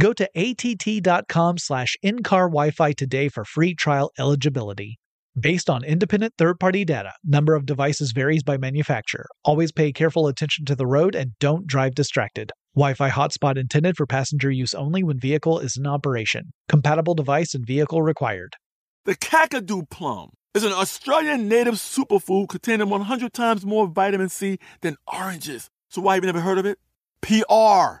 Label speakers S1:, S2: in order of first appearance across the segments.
S1: Go to att.com slash in-car Wi-Fi today for free trial eligibility. Based on independent third-party data, number of devices varies by manufacturer. Always pay careful attention to the road and don't drive distracted. Wi-Fi hotspot intended for passenger use only when vehicle is in operation. Compatible device and vehicle required.
S2: The Kakadu plum is an Australian native superfood containing 100 times more vitamin C than oranges. So why have you never heard of it? PR.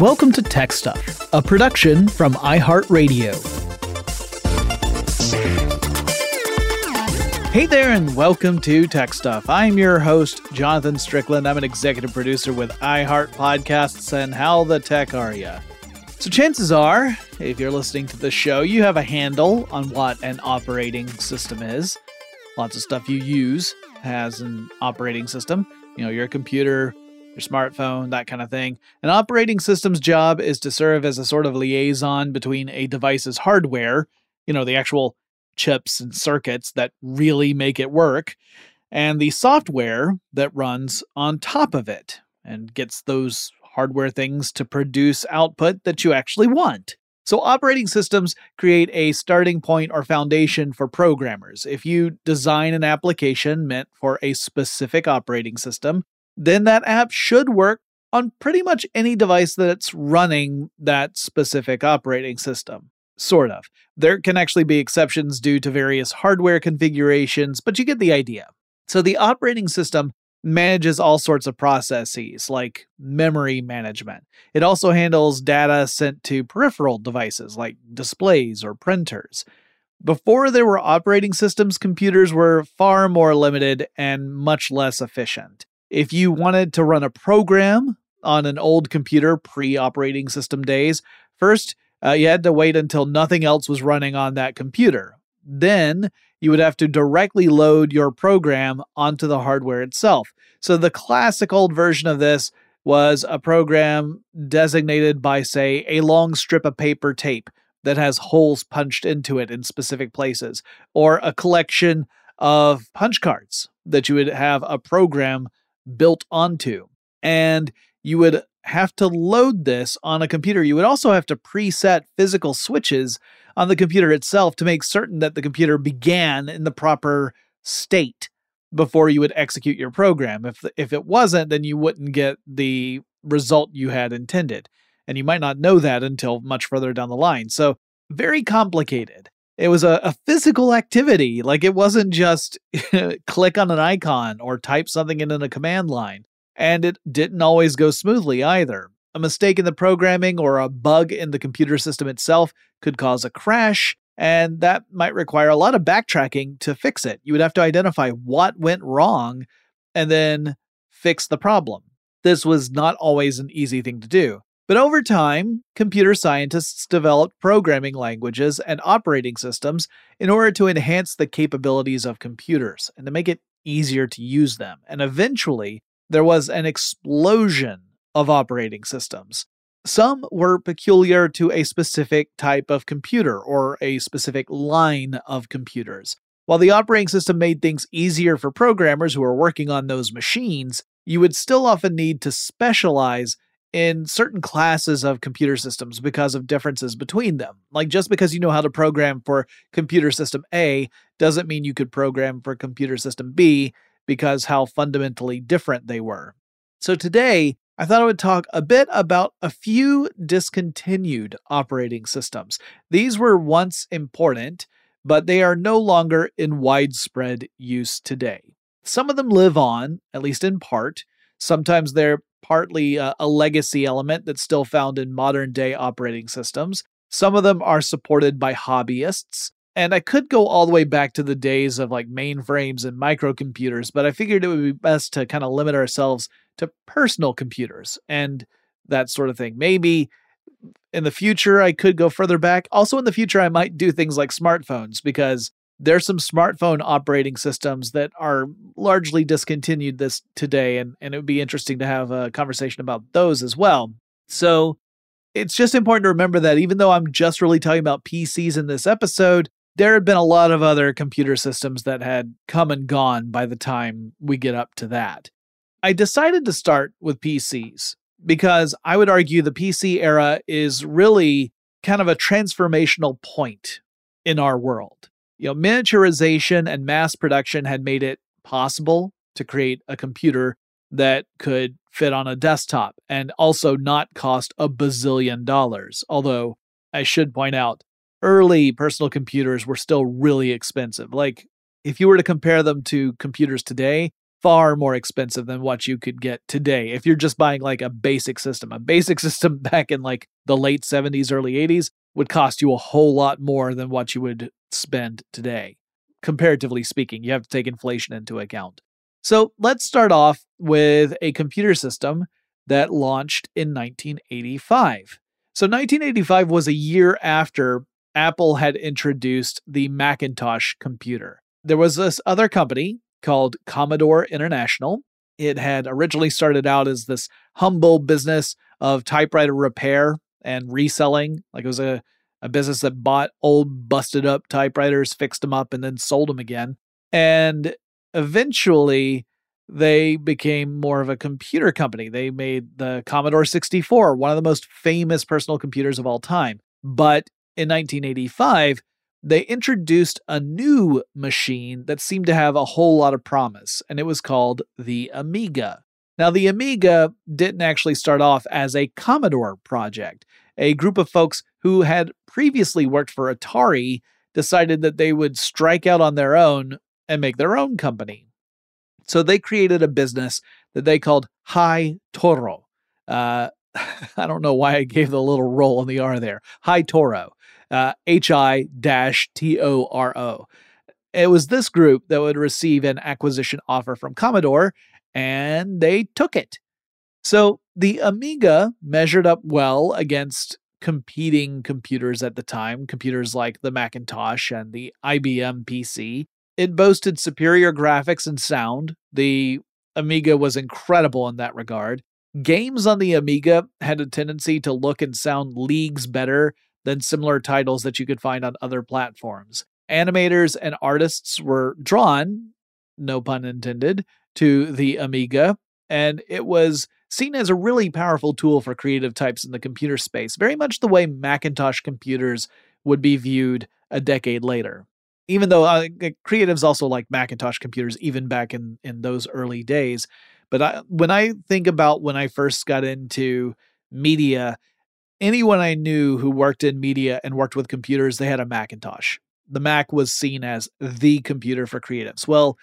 S1: Welcome to Tech Stuff, a production from iHeartRadio. Hey there, and welcome to Tech Stuff. I'm your host, Jonathan Strickland. I'm an executive producer with iHeart Podcasts and How the Tech Are Ya? So, chances are, if you're listening to the show, you have a handle on what an operating system is. Lots of stuff you use has an operating system. You know, your computer, your smartphone, that kind of thing. An operating system's job is to serve as a sort of liaison between a device's hardware, you know, the actual chips and circuits that really make it work, and the software that runs on top of it and gets those hardware things to produce output that you actually want. So, operating systems create a starting point or foundation for programmers. If you design an application meant for a specific operating system, then that app should work on pretty much any device that's running that specific operating system. Sort of. There can actually be exceptions due to various hardware configurations, but you get the idea. So the operating system manages all sorts of processes like memory management. It also handles data sent to peripheral devices like displays or printers. Before there were operating systems, computers were far more limited and much less efficient. If you wanted to run a program on an old computer pre operating system days, first uh, you had to wait until nothing else was running on that computer. Then you would have to directly load your program onto the hardware itself. So the classic old version of this was a program designated by, say, a long strip of paper tape that has holes punched into it in specific places, or a collection of punch cards that you would have a program built onto. And you would have to load this on a computer. You would also have to preset physical switches on the computer itself to make certain that the computer began in the proper state before you would execute your program. If if it wasn't, then you wouldn't get the result you had intended. And you might not know that until much further down the line. So, very complicated. It was a, a physical activity. Like it wasn't just click on an icon or type something in a command line. And it didn't always go smoothly either. A mistake in the programming or a bug in the computer system itself could cause a crash, and that might require a lot of backtracking to fix it. You would have to identify what went wrong and then fix the problem. This was not always an easy thing to do. But over time, computer scientists developed programming languages and operating systems in order to enhance the capabilities of computers and to make it easier to use them. And eventually, there was an explosion of operating systems. Some were peculiar to a specific type of computer or a specific line of computers. While the operating system made things easier for programmers who were working on those machines, you would still often need to specialize in certain classes of computer systems because of differences between them. Like just because you know how to program for computer system A doesn't mean you could program for computer system B because how fundamentally different they were. So today, I thought I would talk a bit about a few discontinued operating systems. These were once important, but they are no longer in widespread use today. Some of them live on, at least in part. Sometimes they're partly a, a legacy element that's still found in modern day operating systems. Some of them are supported by hobbyists. And I could go all the way back to the days of like mainframes and microcomputers, but I figured it would be best to kind of limit ourselves to personal computers and that sort of thing. Maybe in the future I could go further back. Also, in the future, I might do things like smartphones because there's some smartphone operating systems that are largely discontinued this today and, and it would be interesting to have a conversation about those as well. So it's just important to remember that even though i'm just really talking about pcs in this episode there had been a lot of other computer systems that had come and gone by the time we get up to that. I decided to start with pcs because i would argue the pc era is really kind of a transformational point in our world you know, miniaturization and mass production had made it possible to create a computer that could fit on a desktop and also not cost a bazillion dollars. Although I should point out, early personal computers were still really expensive. Like, if you were to compare them to computers today, far more expensive than what you could get today if you're just buying like a basic system. A basic system back in like the late 70s, early 80s would cost you a whole lot more than what you would spend today. Comparatively speaking, you have to take inflation into account. So let's start off with a computer system that launched in 1985. So 1985 was a year after Apple had introduced the Macintosh computer. There was this other company called Commodore International. It had originally started out as this humble business of typewriter repair and reselling. Like it was a, a business that bought old, busted up typewriters, fixed them up, and then sold them again. And eventually, they became more of a computer company. They made the Commodore 64, one of the most famous personal computers of all time. But in 1985, they introduced a new machine that seemed to have a whole lot of promise, and it was called the Amiga. Now, the Amiga didn't actually start off as a Commodore project. A group of folks who had previously worked for Atari decided that they would strike out on their own and make their own company. So they created a business that they called High Toro. Uh, I don't know why I gave the little roll on the R there. Hi-Toro. Uh, H I T O R O. It was this group that would receive an acquisition offer from Commodore and they took it. So the Amiga measured up well against competing computers at the time, computers like the Macintosh and the IBM PC. It boasted superior graphics and sound. The Amiga was incredible in that regard. Games on the Amiga had a tendency to look and sound leagues better than similar titles that you could find on other platforms. Animators and artists were drawn, no pun intended, to the Amiga, and it was seen as a really powerful tool for creative types in the computer space, very much the way Macintosh computers would be viewed a decade later. Even though uh, creatives also like Macintosh computers, even back in, in those early days. But I, when I think about when I first got into media, anyone I knew who worked in media and worked with computers, they had a Macintosh. The Mac was seen as the computer for creatives. Well,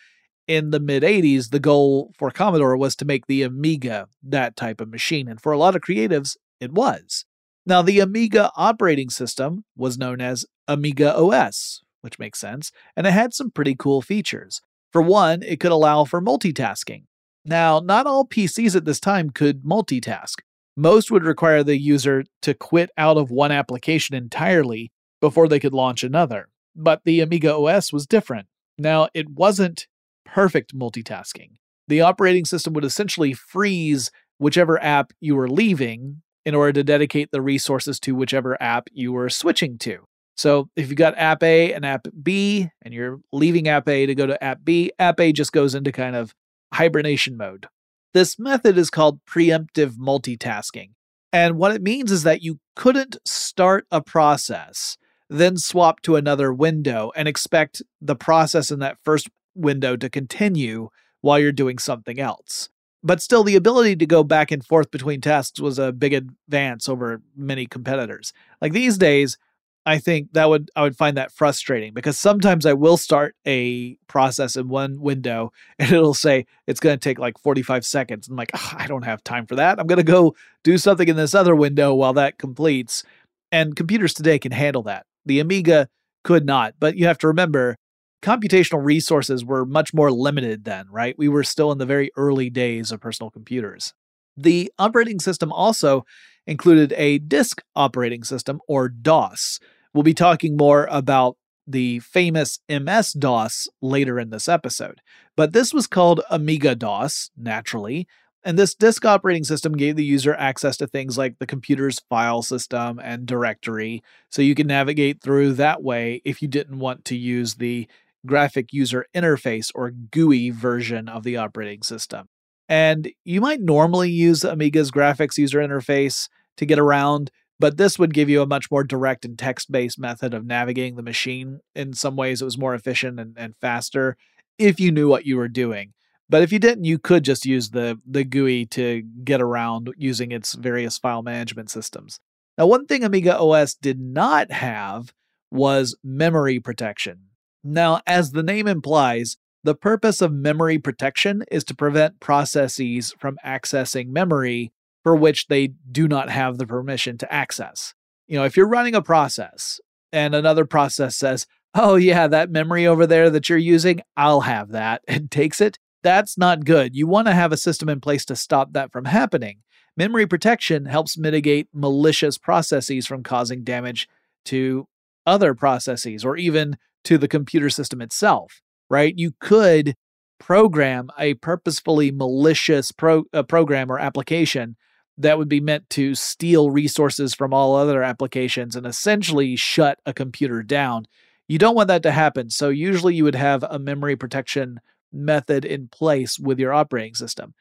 S1: in the mid 80s, the goal for Commodore was to make the Amiga that type of machine. And for a lot of creatives, it was. Now, the Amiga operating system was known as Amiga OS, which makes sense, and it had some pretty cool features. For one, it could allow for multitasking. Now, not all PCs at this time could multitask. Most would require the user to quit out of one application entirely before they could launch another. But the Amiga OS was different. Now, it wasn't perfect multitasking. The operating system would essentially freeze whichever app you were leaving in order to dedicate the resources to whichever app you were switching to. So if you've got app A and app B and you're leaving app A to go to app B, app A just goes into kind of hibernation mode. This method is called preemptive multitasking. And what it means is that you couldn't start a process, then swap to another window and expect the process in that first window to continue while you're doing something else. But still, the ability to go back and forth between tasks was a big advance over many competitors. Like these days, I think that would I would find that frustrating because sometimes I will start a process in one window and it'll say it's going to take like 45 seconds. I'm like, I don't have time for that. I'm going to go do something in this other window while that completes. And computers today can handle that. The Amiga could not, but you have to remember computational resources were much more limited then, right? We were still in the very early days of personal computers. The operating system also included a disk operating system or DOS We'll be talking more about the famous MS DOS later in this episode. But this was called Amiga DOS, naturally, and this disk operating system gave the user access to things like the computer's file system and directory, so you could navigate through that way if you didn't want to use the graphic user interface or GUI version of the operating system. And you might normally use Amiga's graphics user interface to get around, but this would give you a much more direct and text based method of navigating the machine. In some ways, it was more efficient and, and faster if you knew what you were doing. But if you didn't, you could just use the, the GUI to get around using its various file management systems. Now, one thing Amiga OS did not have was memory protection. Now, as the name implies, the purpose of memory protection is to prevent processes from accessing memory for which they do not have the permission to access. You know, if you're running a process and another process says, oh, yeah, that memory over there that you're using, I'll have that, and takes it, that's not good. You want to have a system in place to stop that from happening. Memory protection helps mitigate malicious processes from causing damage to other processes or even to the computer system itself, right? You could program a purposefully malicious pro- uh, program or application that would be meant to steal resources from all other applications and essentially shut a computer down. You don't want that to happen. So, usually, you would have a memory protection method in place with your operating system.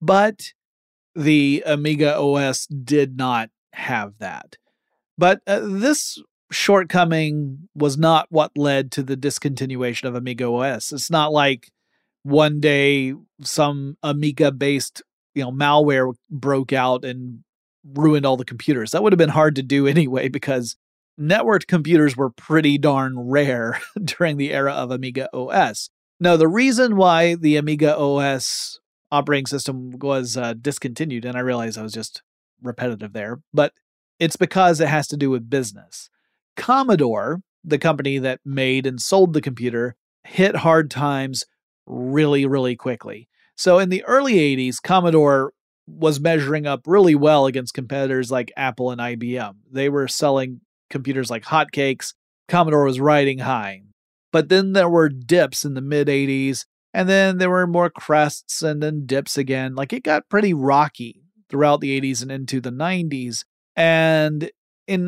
S1: But the Amiga OS did not have that. But uh, this shortcoming was not what led to the discontinuation of Amiga OS. It's not like one day some Amiga based you know malware broke out and ruined all the computers. That would have been hard to do anyway because networked computers were pretty darn rare during the era of Amiga OS. Now, the reason why the Amiga OS operating system was uh, discontinued, and I realize I was just repetitive there, but it's because it has to do with business. Commodore, the company that made and sold the computer, hit hard times really, really quickly. So in the early 80s, Commodore was measuring up really well against competitors like Apple and IBM. They were selling computers like hotcakes. Commodore was riding high. But then there were dips in the mid 80s, and then there were more crests and then dips again. Like it got pretty rocky throughout the 80s and into the 90s. And in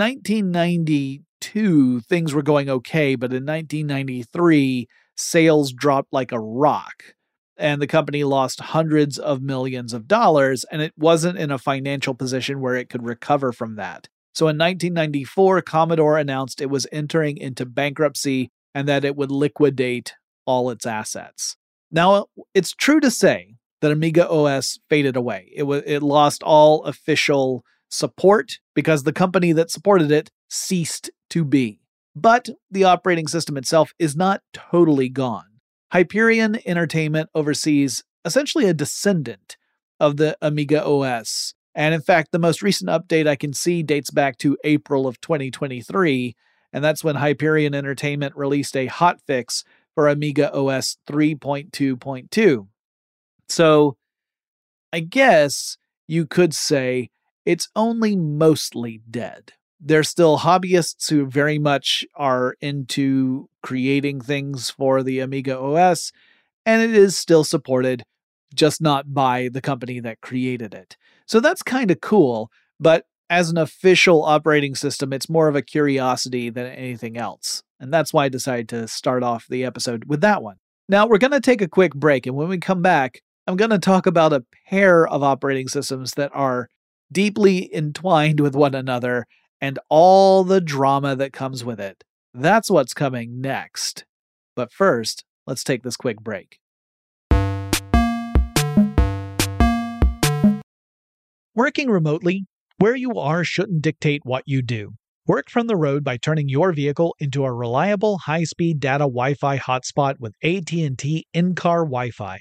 S1: 1992, things were going okay, but in 1993, sales dropped like a rock and the company lost hundreds of millions of dollars, and it wasn't in a financial position where it could recover from that. So in 1994, Commodore announced it was entering into bankruptcy and that it would liquidate all its assets. Now, it's true to say that Amiga OS faded away. It was it lost all official support because the company that supported it ceased to be. But the operating system itself is not totally gone. Hyperion Entertainment oversees essentially a descendant of the Amiga OS. And in fact, the most recent update I can see dates back to April of 2023, and that's when Hyperion Entertainment released a hotfix for Amiga OS 3.2.2. So I guess you could say it's only mostly dead there's still hobbyists who very much are into creating things for the Amiga OS, and it is still supported, just not by the company that created it. So that's kind of cool. But as an official operating system, it's more of a curiosity than anything else. And that's why I decided to start off the episode with that one. Now, we're going to take a quick break. And when we come back, I'm going to talk about a pair of operating systems that are deeply entwined with one another and all the drama that comes with it. That's what's coming next. But first, let's take this quick break. Working remotely, where you are shouldn't dictate what you do. Work from the road by turning your vehicle into a reliable high-speed data Wi-Fi hotspot with AT&T in-car Wi-Fi.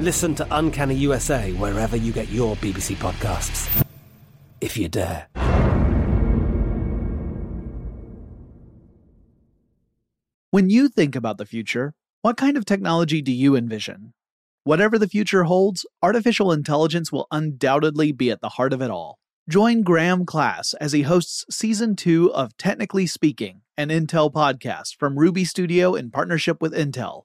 S3: Listen to Uncanny USA wherever you get your BBC podcasts, if you dare.
S1: When you think about the future, what kind of technology do you envision? Whatever the future holds, artificial intelligence will undoubtedly be at the heart of it all. Join Graham Class as he hosts season two of Technically Speaking, an Intel podcast from Ruby Studio in partnership with Intel.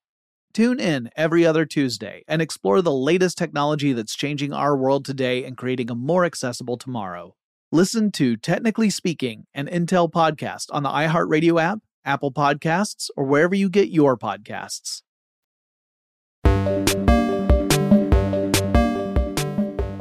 S1: Tune in every other Tuesday and explore the latest technology that's changing our world today and creating a more accessible tomorrow. Listen to Technically Speaking, an Intel podcast on the iHeartRadio app, Apple Podcasts, or wherever you get your podcasts.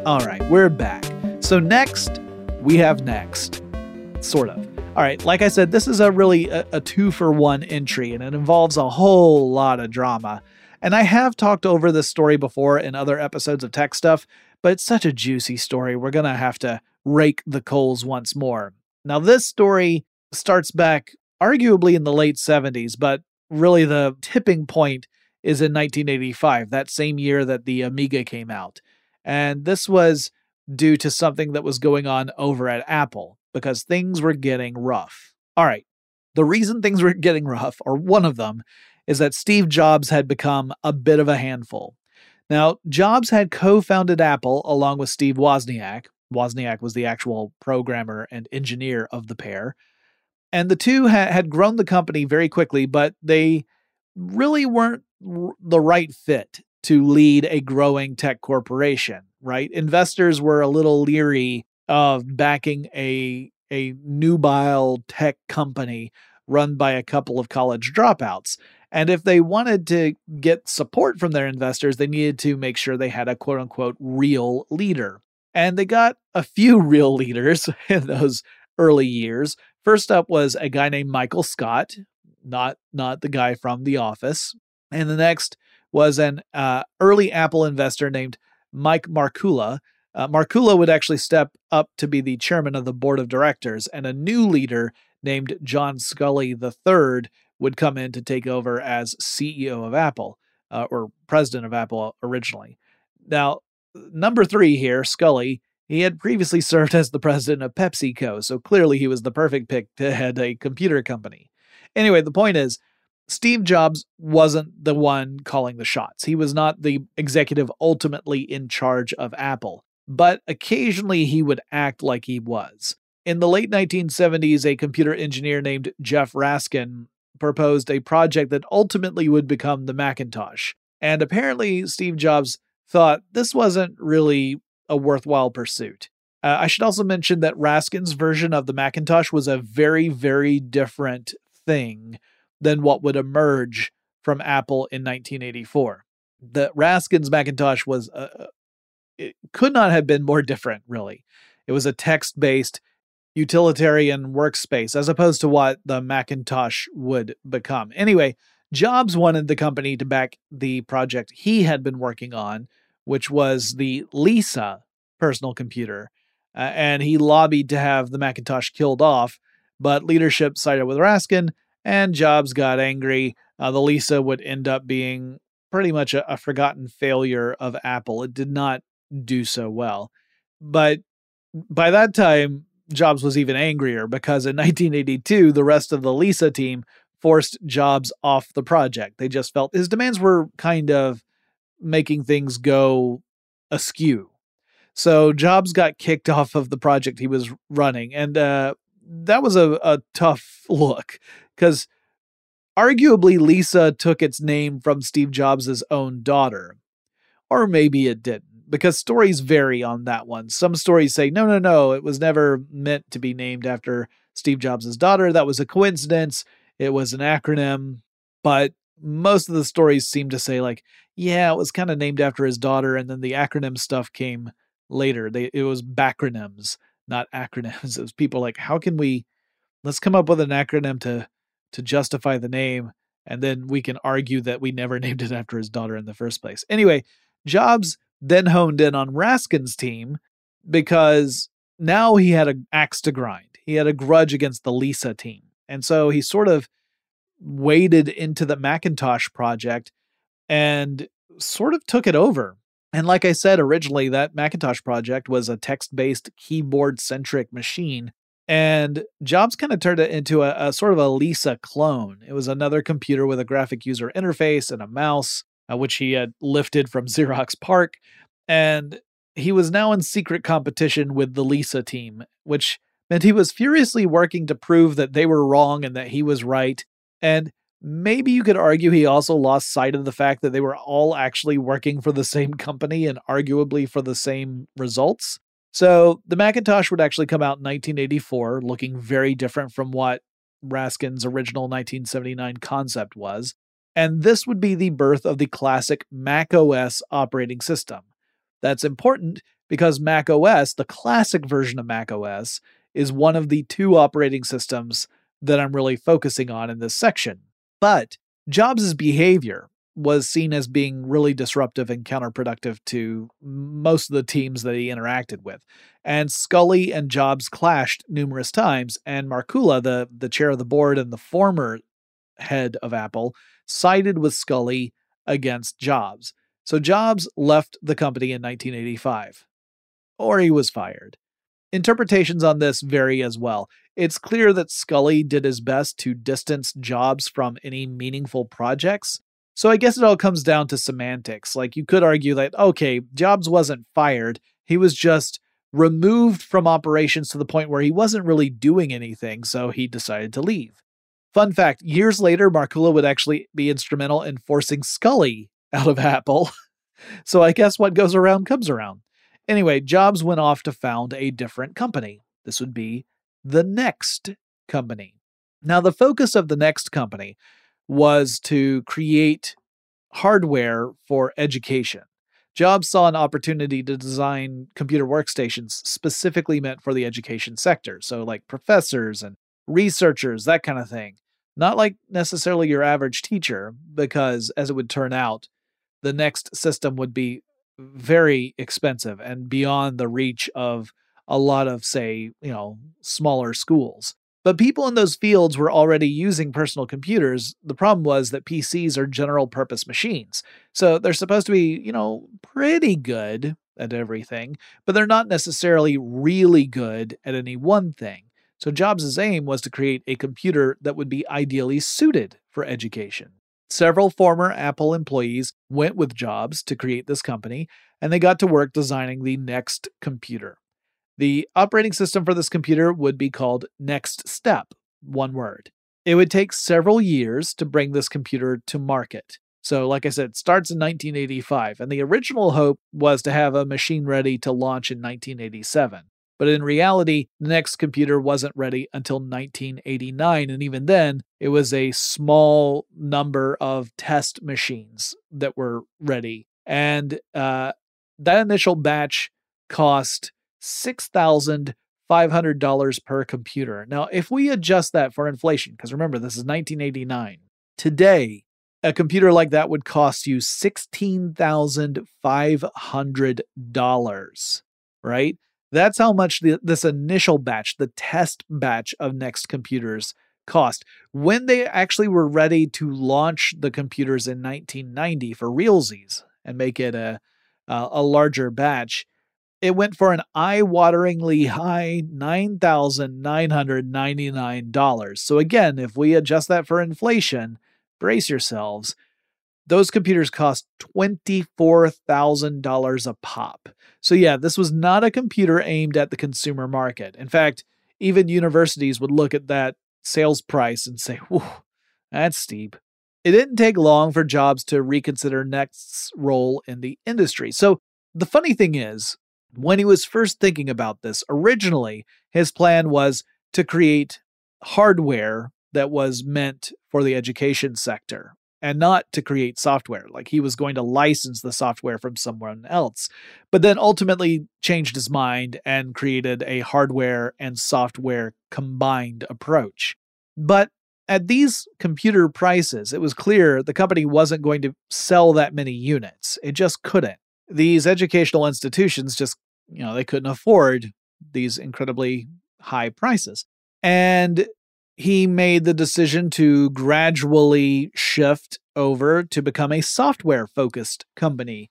S1: All right, we're back. So, next, we have NeXT. Sort of. All right, like I said, this is a really a, a two for one entry, and it involves a whole lot of drama. And I have talked over this story before in other episodes of Tech Stuff, but it's such a juicy story. We're going to have to rake the coals once more. Now, this story starts back arguably in the late 70s, but really the tipping point is in 1985, that same year that the Amiga came out. And this was due to something that was going on over at Apple because things were getting rough. All right. The reason things were getting rough, or one of them, is that Steve Jobs had become a bit of a handful. Now, Jobs had co founded Apple along with Steve Wozniak. Wozniak was the actual programmer and engineer of the pair. And the two ha- had grown the company very quickly, but they really weren't r- the right fit to lead a growing tech corporation, right? Investors were a little leery of backing a a nubile tech company run by a couple of college dropouts. And if they wanted to get support from their investors, they needed to make sure they had a quote unquote real leader. And they got a few real leaders in those early years. First up was a guy named Michael Scott, not not the guy from The Office. And the next was an uh, early Apple investor named Mike Markkula. Uh, Markkula would actually step up to be the chairman of the board of directors, and a new leader named John Sculley III would come in to take over as CEO of Apple, uh, or president of Apple originally. Now, number three here, Sculley, he had previously served as the president of PepsiCo, so clearly he was the perfect pick to head a computer company. Anyway, the point is, Steve Jobs wasn't the one calling the shots. He was not the executive ultimately in charge of Apple. But occasionally he would act like he was. In the late 1970s, a computer engineer named Jeff Raskin proposed a project that ultimately would become the Macintosh. And apparently, Steve Jobs thought this wasn't really a worthwhile pursuit. Uh, I should also mention that Raskin's version of the Macintosh was a very, very different thing than what would emerge from Apple in 1984. The Raskin's Macintosh was, uh, it could not have been more different, really. It was a text based utilitarian workspace as opposed to what the Macintosh would become. Anyway, Jobs wanted the company to back the project he had been working on, which was the Lisa personal computer, uh, and he lobbied to have the Macintosh killed off, but leadership sided with Raskin, and Jobs got angry. Uh, the Lisa would end up being pretty much a, a forgotten failure of Apple. It did not do so well. But by that time, Jobs was even angrier because in 1982, the rest of the Lisa team forced Jobs off the project. They just felt his demands were kind of making things go askew. So Jobs got kicked off of the project he was running. And uh, that was a, a tough look because arguably Lisa took its name from Steve Jobs' own daughter. Or maybe it didn't because stories vary on that one. Some stories say, no, no, no, it was never meant to be named after Steve Jobs' daughter. That was a coincidence. It was an acronym. But most of the stories seem to say, like, yeah, it was kind of named after his daughter. And then the acronym stuff came later. They, it was backronyms, not acronyms. It was people like, how can we, let's come up with an acronym to, to justify the name. And then we can argue that we never named it after his daughter in the first place. Anyway, Jobs then honed in on Raskin's team because now he had an axe to grind. He had a grudge against the Lisa team. And so he sort of waded into the Macintosh project and sort of took it over. And like I said originally, that Macintosh project was a text based keyboard centric machine. And Jobs kind of turned it into a, a, sort of a Lisa clone. It was another computer with a graphic user interface and a mouse uh, which he had lifted from Xerox PARC. And he was now in secret competition with the Lisa team, which meant he was furiously working to prove that they were wrong and that he was right. And maybe you could argue he also lost sight of the fact that they were all actually working for the same company and arguably for the same results. So the Macintosh would actually come out in 1984, looking very different from what Raskin's original 1979 concept was and this would be the birth of the classic Mac OS operating system. That's important because Mac OS, the classic version of Mac OS, is one of the two operating systems that I'm really focusing on in this section. But Jobs' behavior was seen as being really disruptive and counterproductive to most of the teams that he interacted with. And Sculley and Jobs clashed numerous times, and Markkula, the, the chair of the board and the former head of Apple, sided with Sculley against Jobs. So Jobs left the company in 1985. Or he was fired. Interpretations on this vary as well. It's clear that Sculley did his best to distance Jobs from any meaningful projects. So I guess it all comes down to semantics. Like you could argue that, okay, Jobs wasn't fired, he was just removed from operations to the point where he wasn't really doing anything, so he decided to leave. Fun fact years later, Markkula would actually be instrumental in forcing Sculley out of Apple. so I guess what goes around comes around. Anyway, Jobs went off to found a different company. This would be the NeXT Company. Now, the focus of the NeXT Company was to create hardware for education. Jobs saw an opportunity to design computer workstations specifically meant for the education sector, so like professors and researchers, that kind of thing. Not like necessarily your average teacher, because as it would turn out, the NeXT system would be very expensive and beyond the reach of a lot of, say, you know, smaller schools. But people in those fields were already using personal computers. The problem was that PCs are general purpose machines. So they're supposed to be, you know, pretty good at everything, but they're not necessarily really good at any one thing. So Jobs' aim was to create a computer that would be ideally suited for education. Several former Apple employees went with Jobs to create this company, and they got to work designing the NeXT computer. The operating system for this computer would be called NeXTSTEP, one word. It would take several years to bring this computer to market. So, like I said, it starts in 1985, and the original hope was to have a machine ready to launch in 1987. But in reality, the NeXT computer wasn't ready until 1989. And even then, it was a small number of test machines that were ready. And uh, that initial batch cost $6,500 per computer. Now, if we adjust that for inflation, because remember, this is 1989, today, a computer like that would cost you $16,500, right? That's how much the, this initial batch, the test batch of NeXT computers, cost. When they actually were ready to launch the computers in 1990 for realsies and make it a, a, a larger batch, it went for an eye-wateringly high $9,999. So again, if we adjust that for inflation, brace yourselves. Those computers cost $24,000 a pop. So, yeah, this was not a computer aimed at the consumer market. In fact, even universities would look at that sales price and say, whoa, that's steep. It didn't take long for Jobs to reconsider NeXT's role in the industry. So, the funny thing is, when he was first thinking about this, originally his plan was to create hardware that was meant for the education sector and not to create software. Like he was going to license the software from someone else, but then ultimately changed his mind and created a hardware and software combined approach. But at these computer prices, it was clear the company wasn't going to sell that many units. It just couldn't. These educational institutions just, you know, they couldn't afford these incredibly high prices. And he made the decision to gradually shift over to become a software focused company,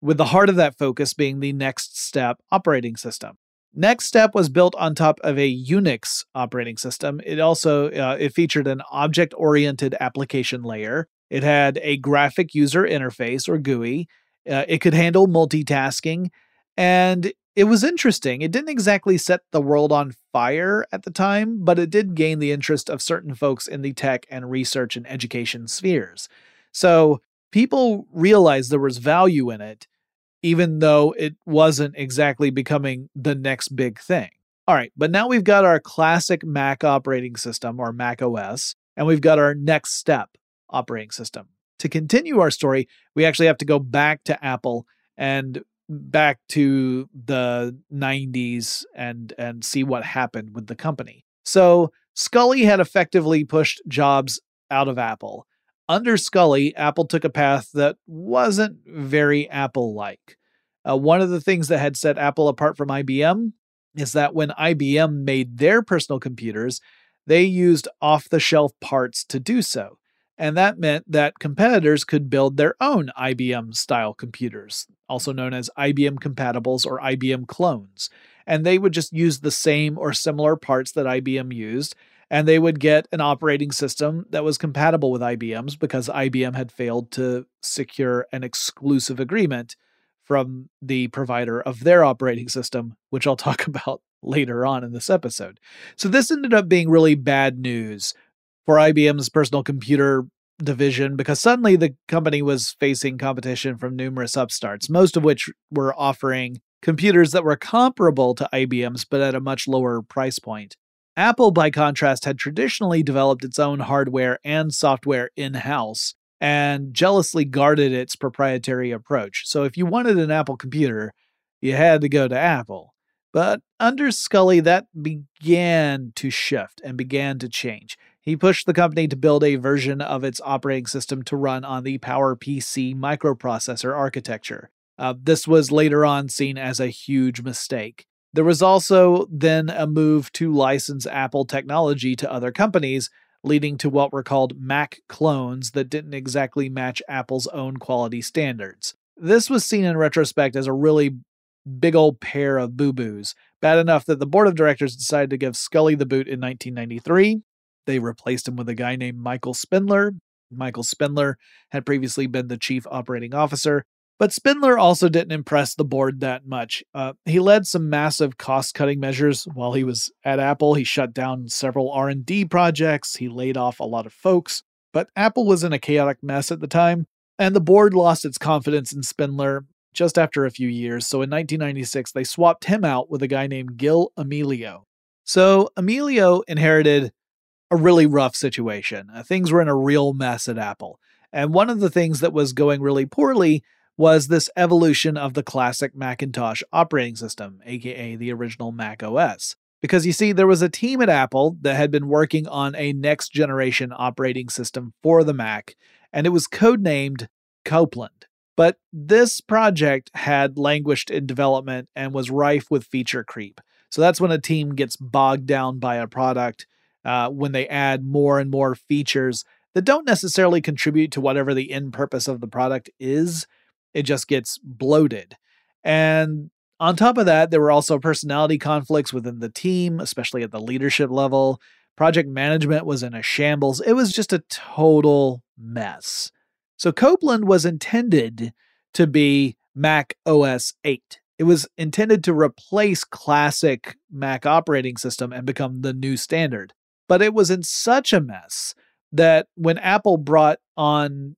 S1: with the heart of that focus being the NeXTSTEP operating system. NeXTSTEP was built on top of a Unix operating system. It also uh, it featured an object-oriented application layer. It had a graphic user interface or GUI. Uh, it could handle multitasking, and it was interesting. It didn't exactly set the world on fire at the time, but it did gain the interest of certain folks in the tech and research and education spheres. So people realized there was value in it, even though it wasn't exactly becoming the next big thing. All right, but now we've got our classic Mac operating system or Mac OS, and we've got our NeXTSTEP operating system. To continue our story, we actually have to go back to Apple and back to the 90s and and see what happened with the company. So Sculley had effectively pushed Jobs out of Apple. Under Sculley, Apple took a path that wasn't very Apple like. Uh, one of the things that had set Apple apart from IBM is that when IBM made their personal computers, they used off the shelf parts to do so. And that meant that competitors could build their own IBM style computers, also known as IBM compatibles or IBM clones. And they would just use the same or similar parts that IBM used, and they would get an operating system that was compatible with IBM's because IBM had failed to secure an exclusive agreement from the provider of their operating system, which I'll talk about later on in this episode. So, this ended up being really bad news for IBM's personal computer division because suddenly the company was facing competition from numerous upstarts, most of which were offering computers that were comparable to IBM's but at a much lower price point. Apple, by contrast, had traditionally developed its own hardware and software in house and jealously guarded its proprietary approach. So if you wanted an Apple computer, you had to go to Apple. But under Sculley, that began to shift and began to change. He pushed the company to build a version of its operating system to run on the PowerPC microprocessor architecture. Uh, this was later on seen as a huge mistake. There was also then a move to license Apple technology to other companies, leading to what were called Mac clones that didn't exactly match Apple's own quality standards. This was seen in retrospect as a really big old pair of boo boos, bad enough that the board of directors decided to give Sculley the boot in 1993 they replaced him with a guy named Michael Spindler. Michael Spindler had previously been the chief operating officer, but Spindler also didn't impress the board that much. Uh, he led some massive cost-cutting measures while he was at Apple. He shut down several R&D projects. He laid off a lot of folks. But Apple was in a chaotic mess at the time, and the board lost its confidence in Spindler just after a few years. So in 1996, they swapped him out with a guy named Gil Amelio. So Amelio inherited a really rough situation. Uh, things were in a real mess at Apple. And one of the things that was going really poorly was this evolution of the classic Macintosh operating system, aka the original Mac OS. Because you see, there was a team at Apple that had been working on a next generation operating system for the Mac, and it was codenamed Copeland. But this project had languished in development and was rife with feature creep. So that's when a team gets bogged down by a product uh, when they add more and more features that don't necessarily contribute to whatever the end purpose of the product is. It just gets bloated. And on top of that, there were also personality conflicts within the team, especially at the leadership level. Project management was in a shambles. It was just a total mess. So Copeland was intended to be Mac OS 8. It was intended to replace classic Mac operating system and become the new standard. But it was in such a mess that when Apple brought on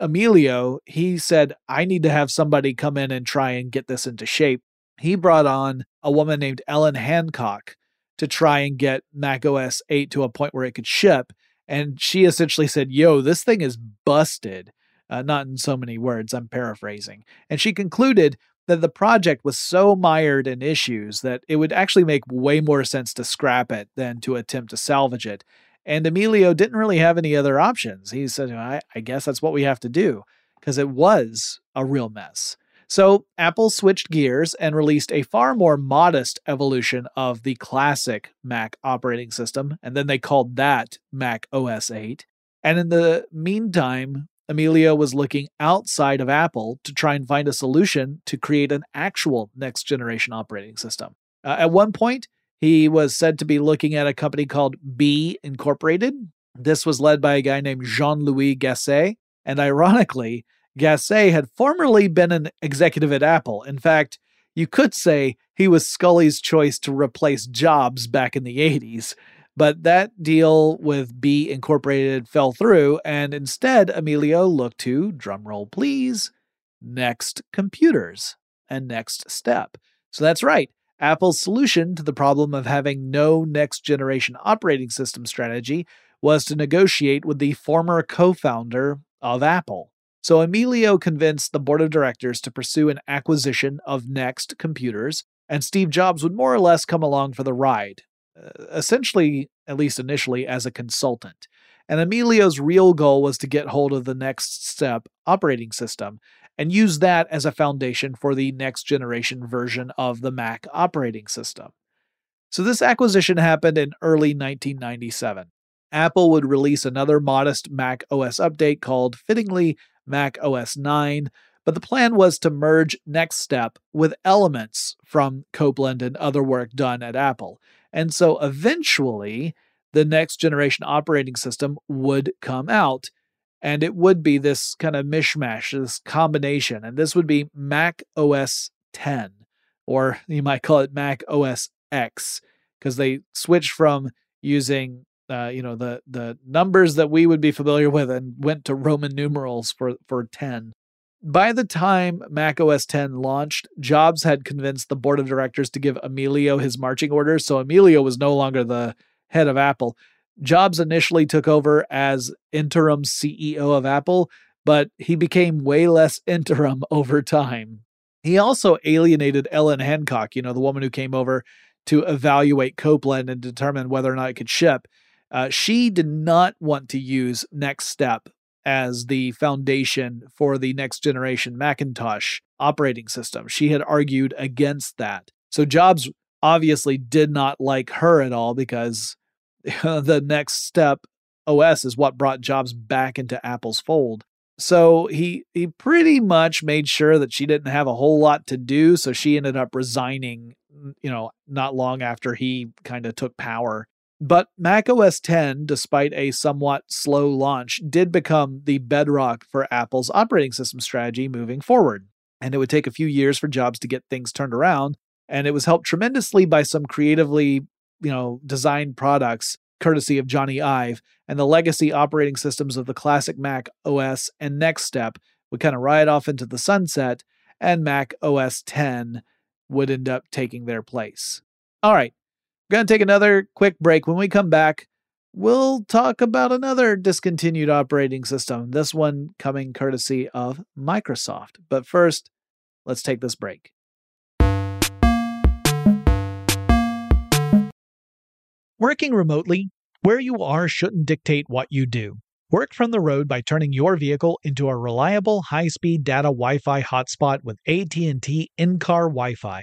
S1: Amelio, he said, I need to have somebody come in and try and get this into shape he brought on a woman named Ellen Hancock to try and get Mac OS 8 to a point where it could ship. And she essentially said, Yo, this thing is busted. Uh, not in so many words, I'm paraphrasing. And she concluded that the project was so mired in issues that it would actually make way more sense to scrap it than to attempt to salvage it. And Amelio didn't really have any other options. He said, I, I guess that's what we have to do because it was a real mess. So Apple switched gears and released a far more modest evolution of the classic Mac operating system, and then they called that Mac OS 8. And in the meantime, Amelio was looking outside of Apple to try and find a solution to create an actual next generation operating system. Uh, at one point, he was said to be looking at a company called Be Incorporated. This was led by a guy named Jean-Louis Gassée. And ironically, Gassée had formerly been an executive at Apple. In fact, you could say he was Sculley's choice to replace Jobs back in the 80s. But that deal with Be Incorporated fell through, and instead, Amelio looked to, drumroll please, NeXT Computers and NeXTSTEP. So that's right. Apple's solution to the problem of having no next generation operating system strategy was to negotiate with the former co founder of Apple. So Amelio convinced the board of directors to pursue an acquisition of NeXT Computers, and Steve Jobs would more or less come along for the ride, Uh, essentially, at least initially, as a consultant. And Amelio's real goal was to get hold of the NeXTSTEP operating system and use that as a foundation for the next generation version of the Mac operating system. So this acquisition happened in early 1997. Apple would release another modest Mac OS update called, fittingly, Mac OS 9, but the plan was to merge NeXTSTEP with elements from Copeland and other work done at Apple. And so eventually, the next generation operating system would come out, and it would be this kind of mishmash, this combination. And this would be Mac OS 10, or you might call it Mac OS X, because they switched from using uh, you know the the numbers that we would be familiar with and went to Roman numerals for for 10. By the time Mac OS 10 launched, Jobs had convinced the board of directors to give Amelio his marching orders, so Amelio was no longer the head of Apple. Jobs initially took over as interim CEO of Apple, but he became way less interim over time. He also alienated Ellen Hancock, you know, the woman who came over to evaluate Copeland and determine whether or not it could ship. Uh, she did not want to use NeXTSTEP as the foundation for the next generation Macintosh operating system. She had argued against that. So Jobs obviously did not like her at all because the NeXTSTEP OS is what brought Jobs back into Apple's fold. So he he pretty much made sure that she didn't have a whole lot to do, so she ended up resigning, you know, not long after he kind of took power But Mac OS 10, despite a somewhat slow launch, did become the bedrock for Apple's operating system strategy moving forward. And it would take a few years for Jobs to get things turned around, and it was helped tremendously by some creatively, you know, designed products courtesy of Jony Ive, and the legacy operating systems of the classic Mac OS and NeXTSTEP would kind of ride off into the sunset, and Mac OS 10 would end up taking their place. All right, we're going to take another quick break. When we come back, we'll talk about another discontinued operating system, this one coming courtesy of Microsoft. But first, let's take this break. Working remotely, where you are shouldn't dictate what you do. Work from the road by turning your vehicle into a reliable high-speed data Wi-Fi hotspot with AT&T in-car Wi-Fi.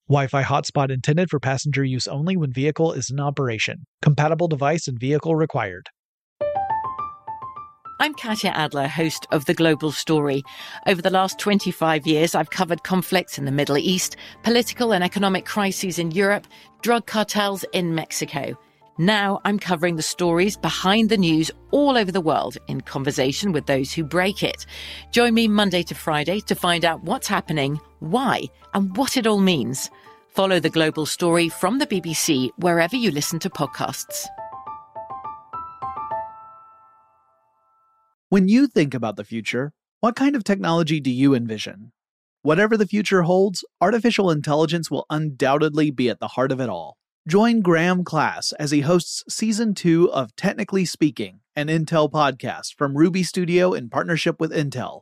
S1: Wi-Fi hotspot intended for passenger use only when vehicle is in operation. Compatible device and vehicle required.
S4: I'm Katya Adler, host of The Global Story. Over the last 25 years, I've covered conflicts in the Middle East, political and economic crises in Europe, drug cartels in Mexico. Now I'm covering the stories behind the news all over the world in conversation with those who break it. Join me Monday to Friday to find out what's happening, why, and what it all means. Follow the global story from the BBC wherever you listen to podcasts.
S1: When you think about the future, what kind of technology do you envision? Whatever the future holds, artificial intelligence will undoubtedly be at the heart of it all. Join Graham Class as he hosts season two of Technically Speaking, an Intel podcast from Ruby Studio in partnership with Intel.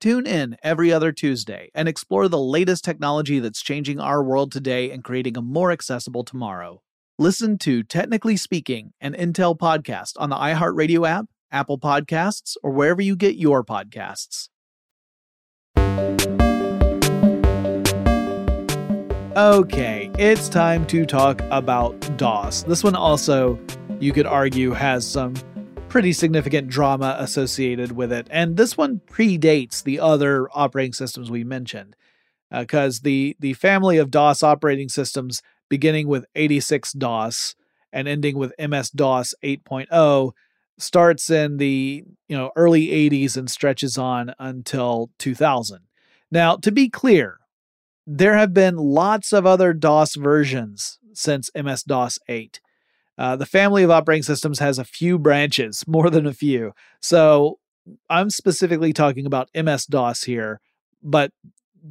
S1: Tune in every other Tuesday and explore the latest technology that's changing our world today and creating a more accessible tomorrow. Listen to Technically Speaking, an Intel podcast on the iHeartRadio app Apple Podcasts, or wherever you get your podcasts. Okay, it's time to talk about DOS. This one also, you could argue, has some pretty significant drama associated with it. And this one predates the other operating systems we mentioned. Because uh, the, the family of DOS operating systems, beginning with 86 DOS and ending with MS DOS 8.0, starts in the you know early 80s and stretches on until 2000. Now, to be clear, there have been lots of other DOS versions since MS DOS 8. Uh, the family of operating systems has a few branches, more than a few. So I'm specifically talking about MS DOS here, but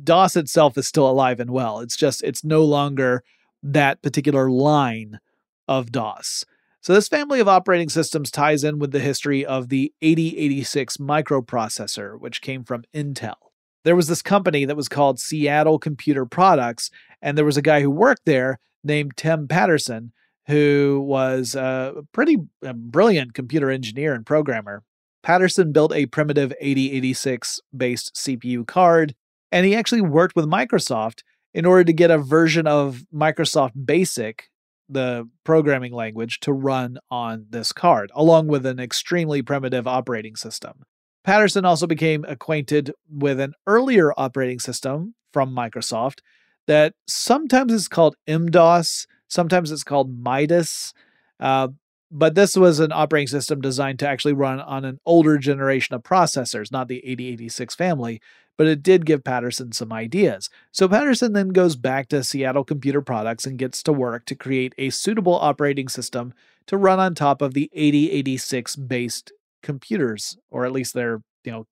S1: DOS itself is still alive and well. It's just, it's no longer that particular line of DOS. So, this family of operating systems ties in with the history of the 8086 microprocessor, which came from Intel. There was this company that was called Seattle Computer Products, and there was a guy who worked there named Tim Paterson, who was a pretty brilliant computer engineer and programmer. Paterson built a primitive 8086 based CPU card, and he actually worked with Microsoft in order to get a version of Microsoft Basic the programming language to run on this card, along with an extremely primitive operating system. Paterson also became acquainted with an earlier operating system from Microsoft that sometimes is called MDOS, sometimes it's called Midas. Uh, but this was an operating system designed to actually run on an older generation of processors, not the 8086 family, but it did give Paterson some ideas. So Paterson then goes back to Seattle Computer Products and gets to work to create a suitable operating system to run on top of the 8086 based computers, or at least their, you know,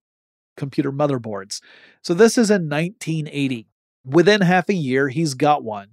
S1: computer motherboards. So this is in 1980. Within half a year, he's got one,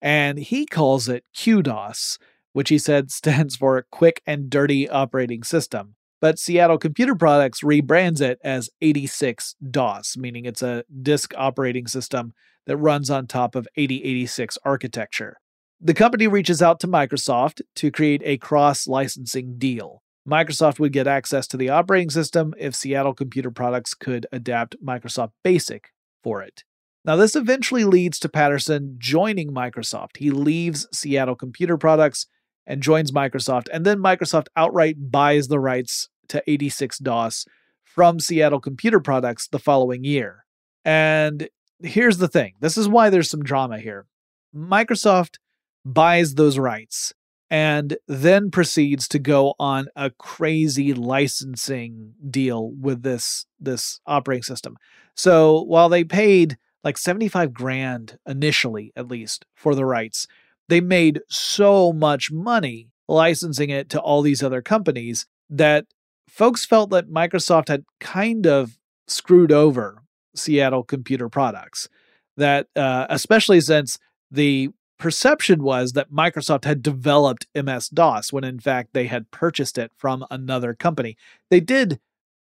S1: and he calls it QDOS which he said stands for Quick and Dirty Operating System. But Seattle Computer Products rebrands it as 86 DOS, meaning it's a disk operating system that runs on top of 8086 architecture. The company reaches out to Microsoft to create a cross licensing deal. Microsoft would get access to the operating system if Seattle Computer Products could adapt Microsoft Basic for it. Now, this eventually leads to Paterson joining Microsoft. He leaves Seattle Computer Products and joins Microsoft. And then Microsoft outright buys the rights to 86 DOS from Seattle Computer Products the following year. And here's the thing this is why there's some drama here. Microsoft buys those rights and then proceeds to go on a crazy licensing deal with this this operating system. So while they paid like 75 grand initially at least for the rights, they made so much money licensing it to all these other companies that folks felt that Microsoft had kind of screwed over Seattle computer products. That, uh, especially since the perception was that Microsoft had developed MS DOS when in fact they had purchased it from another company. They did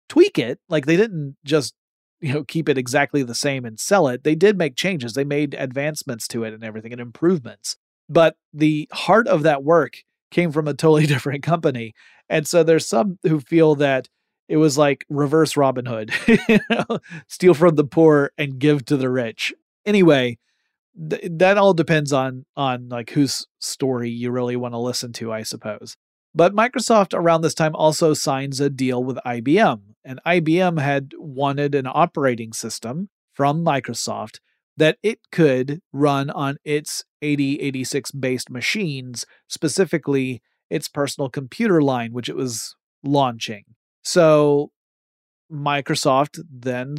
S1: tweak it, like they didn't just you know keep it exactly the same and sell it. They did make changes. They made advancements to it and everything and improvements. But the heart of that work came from a totally different company. And so there's some who feel that it was like reverse Robin Hood, you know, steal from the poor and give to the rich. Anyway, th- that all depends on on like whose story you really want to listen to, I suppose. But Microsoft around this time also signs a deal with IBM, and IBM had wanted an operating system from Microsoft that it could run on its 8086 based machines, specifically its personal computer line, which it was launching. So Microsoft then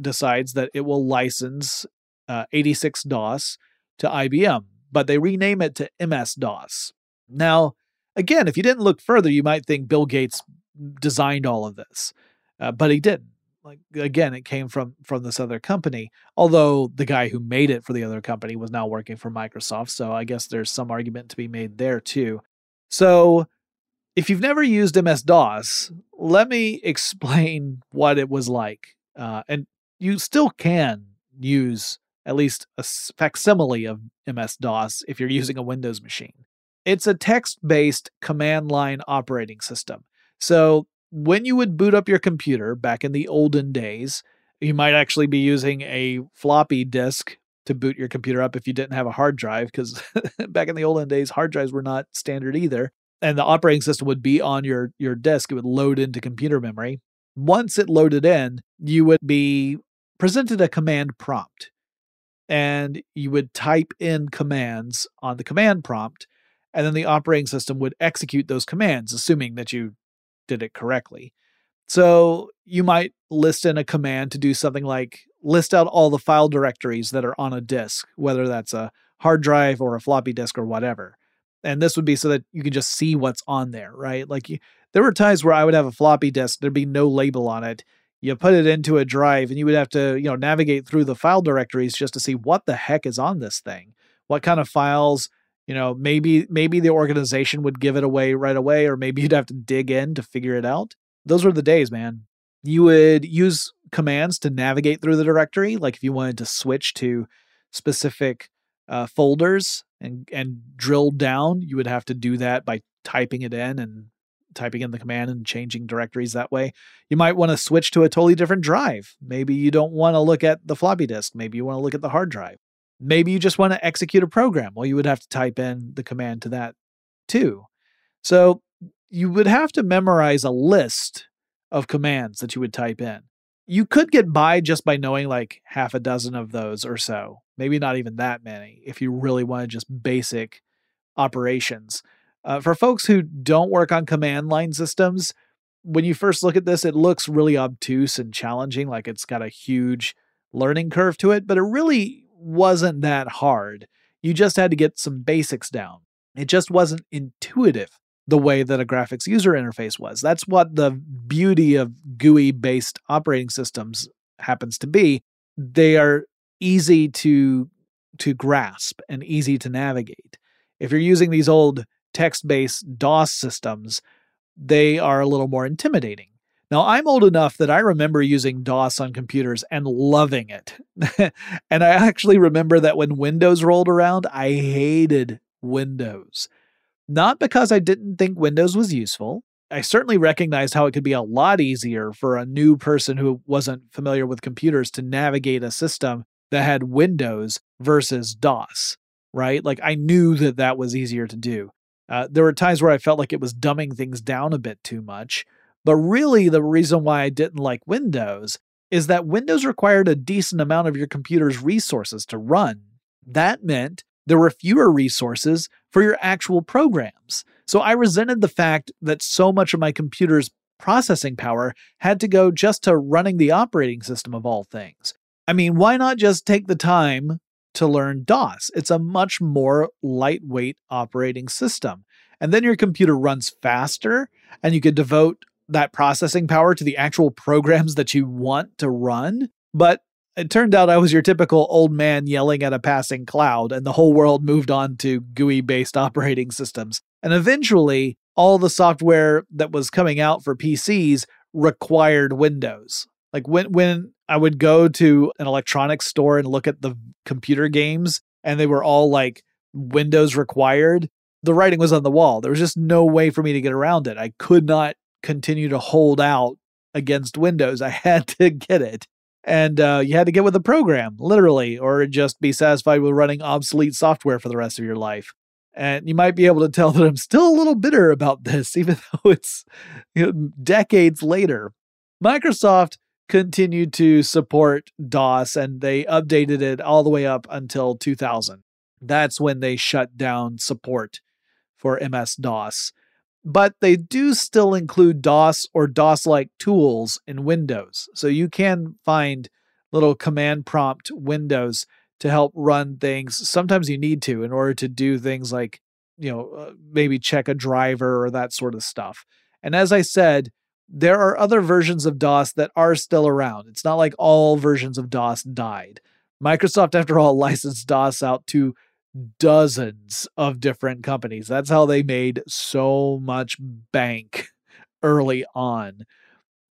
S1: decides that it will license uh, 86 DOS to IBM, but they rename it to MS DOS. Now, again, if you didn't look further, you might think Bill Gates designed all of this, uh, but he didn't. Like again it came from from this other company although the guy who made it for the other company was now working for microsoft so i guess there's some argument to be made there too. So if you've never used ms-dos let me explain what it was like. Uh, and you still can use at least a facsimile of ms-dos if you're using a windows machine. It's a text-based command line operating system. So when you would boot up your computer back in the olden days, you might actually be using a floppy disk to boot your computer up if you didn't have a hard drive, because back in the olden days, hard drives were not standard either. And the operating system would be on your, your disk, it would load into computer memory. Once it loaded in, you would be presented a command prompt. And you would type in commands on the command prompt, and then the operating system would execute those commands, assuming that you did it correctly. So you might list in a command to do something like list out all the file directories that are on a disk, whether that's a hard drive or a floppy disk or whatever. And this would be so that you can just see what's on there, right? Like you, there were times where I would have a floppy disk, there'd be no label on it. You put it into a drive and you would have to, you know, navigate through the file directories just to see what the heck is on this thing. What kind of files, you know maybe maybe the organization would give it away right away or maybe you'd have to dig in to figure it out. Those were the days man. You would use commands to navigate through the directory like if you wanted to switch to specific uh, folders and and drill down you would have to do that by typing it in and typing in the command and changing directories that way. You might want to switch to a totally different drive. Maybe you don't want to look at the floppy disk. Maybe you want to look at the hard drive Maybe you just want to execute a program. Well, you would have to type in the command to that too. So you would have to memorize a list of commands that you would type in. You could get by just by knowing like half a dozen of those or so, maybe not even that many if you really wanted just basic operations. Uh, for folks who don't work on command line systems, when you first look at this, it looks really obtuse and challenging, like it's got a huge learning curve to it, but it really wasn't that hard. You just had to get some basics down. It just wasn't intuitive the way that a graphics user interface was. That's what the beauty of GUI based operating systems happens to be. They are easy to to grasp and easy to navigate. If you're using these old text-based DOS systems, they are a little more intimidating. Now, I'm old enough that I remember using DOS on computers and loving it. and I actually remember that when Windows rolled around, I hated Windows. Not because I didn't think Windows was useful. I certainly recognized how it could be a lot easier for a new person who wasn't familiar with computers to navigate a system that had Windows versus DOS, right? Like I knew that that was easier to do. Uh, there were times where I felt like it was dumbing things down a bit too much. But really, the reason why I didn't like Windows is that Windows required a decent amount of your computer's resources to run. That meant there were fewer resources for your actual programs. So I resented the fact that so much of my computer's processing power had to go just to running the operating system of all things. I mean, why not just take the time to learn DOS? It's a much more lightweight operating system. And then your computer runs faster, and you could devote that processing power to the actual programs that you want to run. But it turned out I was your typical old man yelling at a passing cloud, and the whole world moved on to GUI based operating systems. And eventually, all the software that was coming out for PCs required Windows. Like when when I would go to an electronics store and look at the computer games and they were all like Windows required, the writing was on the wall. There was just no way for me to get around it. I could not continue to hold out against Windows. I had to get it and uh, you had to get with the program, literally, or just be satisfied with running obsolete software for the rest of your life. And you might be able to tell that I'm still a little bitter about this, even though it's you know, decades later. Microsoft continued to support DOS and they updated it all the way up until 2000. That's when they shut down support for MS DOS but they do still include DOS or DOS like tools in Windows. So you can find little command prompt windows to help run things. Sometimes you need to in order to do things like, you know, uh, maybe check a driver or that sort of stuff. And as I said, there are other versions of DOS that are still around. It's not like all versions of DOS died. Microsoft, after all, licensed DOS out to dozens of different companies. That's how they made so much bank early on.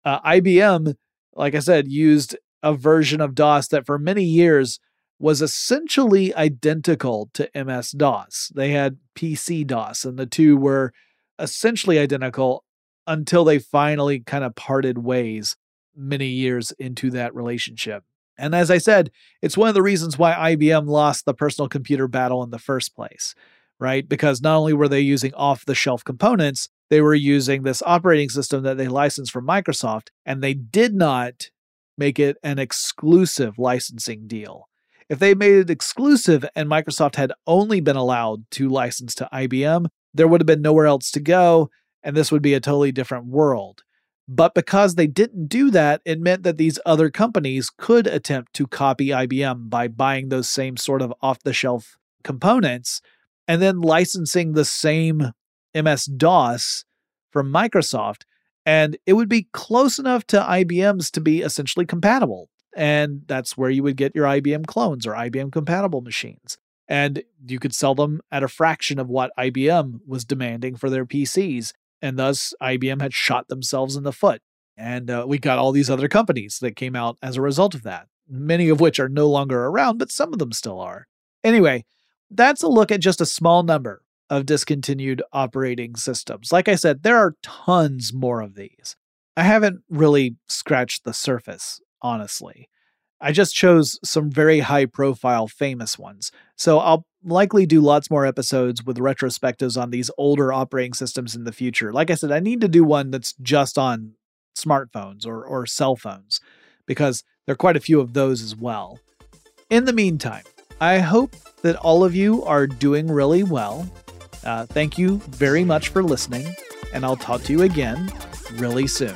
S1: Uh, IBM, like I said, used a version of DOS that for many years was essentially identical to MS DOS. They had PC DOS, and the two were essentially identical until they finally kind of parted ways many years into that relationship. And as I said, it's one of the reasons why IBM lost the personal computer battle in the first place, right? Because not only were they using off the shelf components, they were using this operating system that they licensed from Microsoft, and they did not make it an exclusive licensing deal. If they made it exclusive and Microsoft had only been allowed to license to IBM, there would have been nowhere else to go, and this would be a totally different world. But because they didn't do that, it meant that these other companies could attempt to copy IBM by buying those same sort of off the shelf components and then licensing the same MS DOS from Microsoft. And it would be close enough to IBM's to be essentially compatible. And that's where you would get your IBM clones or IBM compatible machines. And you could sell them at a fraction of what IBM was demanding for their PCs and thus IBM had shot themselves in the foot. And uh, we got all these other companies that came out as a result of that, many of which are no longer around, but some of them still are. Anyway, that's a look at just a small number of discontinued operating systems. Like I said, there are tons more of these. I haven't really scratched the surface, honestly. I just chose some very high profile famous ones. So I'll likely do lots more episodes with retrospectives on these older operating systems in the future. Like I said, I need to do one that's just on smartphones or, or cell phones because there are quite a few of those as well. In the meantime, I hope that all of you are doing really well. Uh, thank you very much for listening, and I'll talk to you again really soon.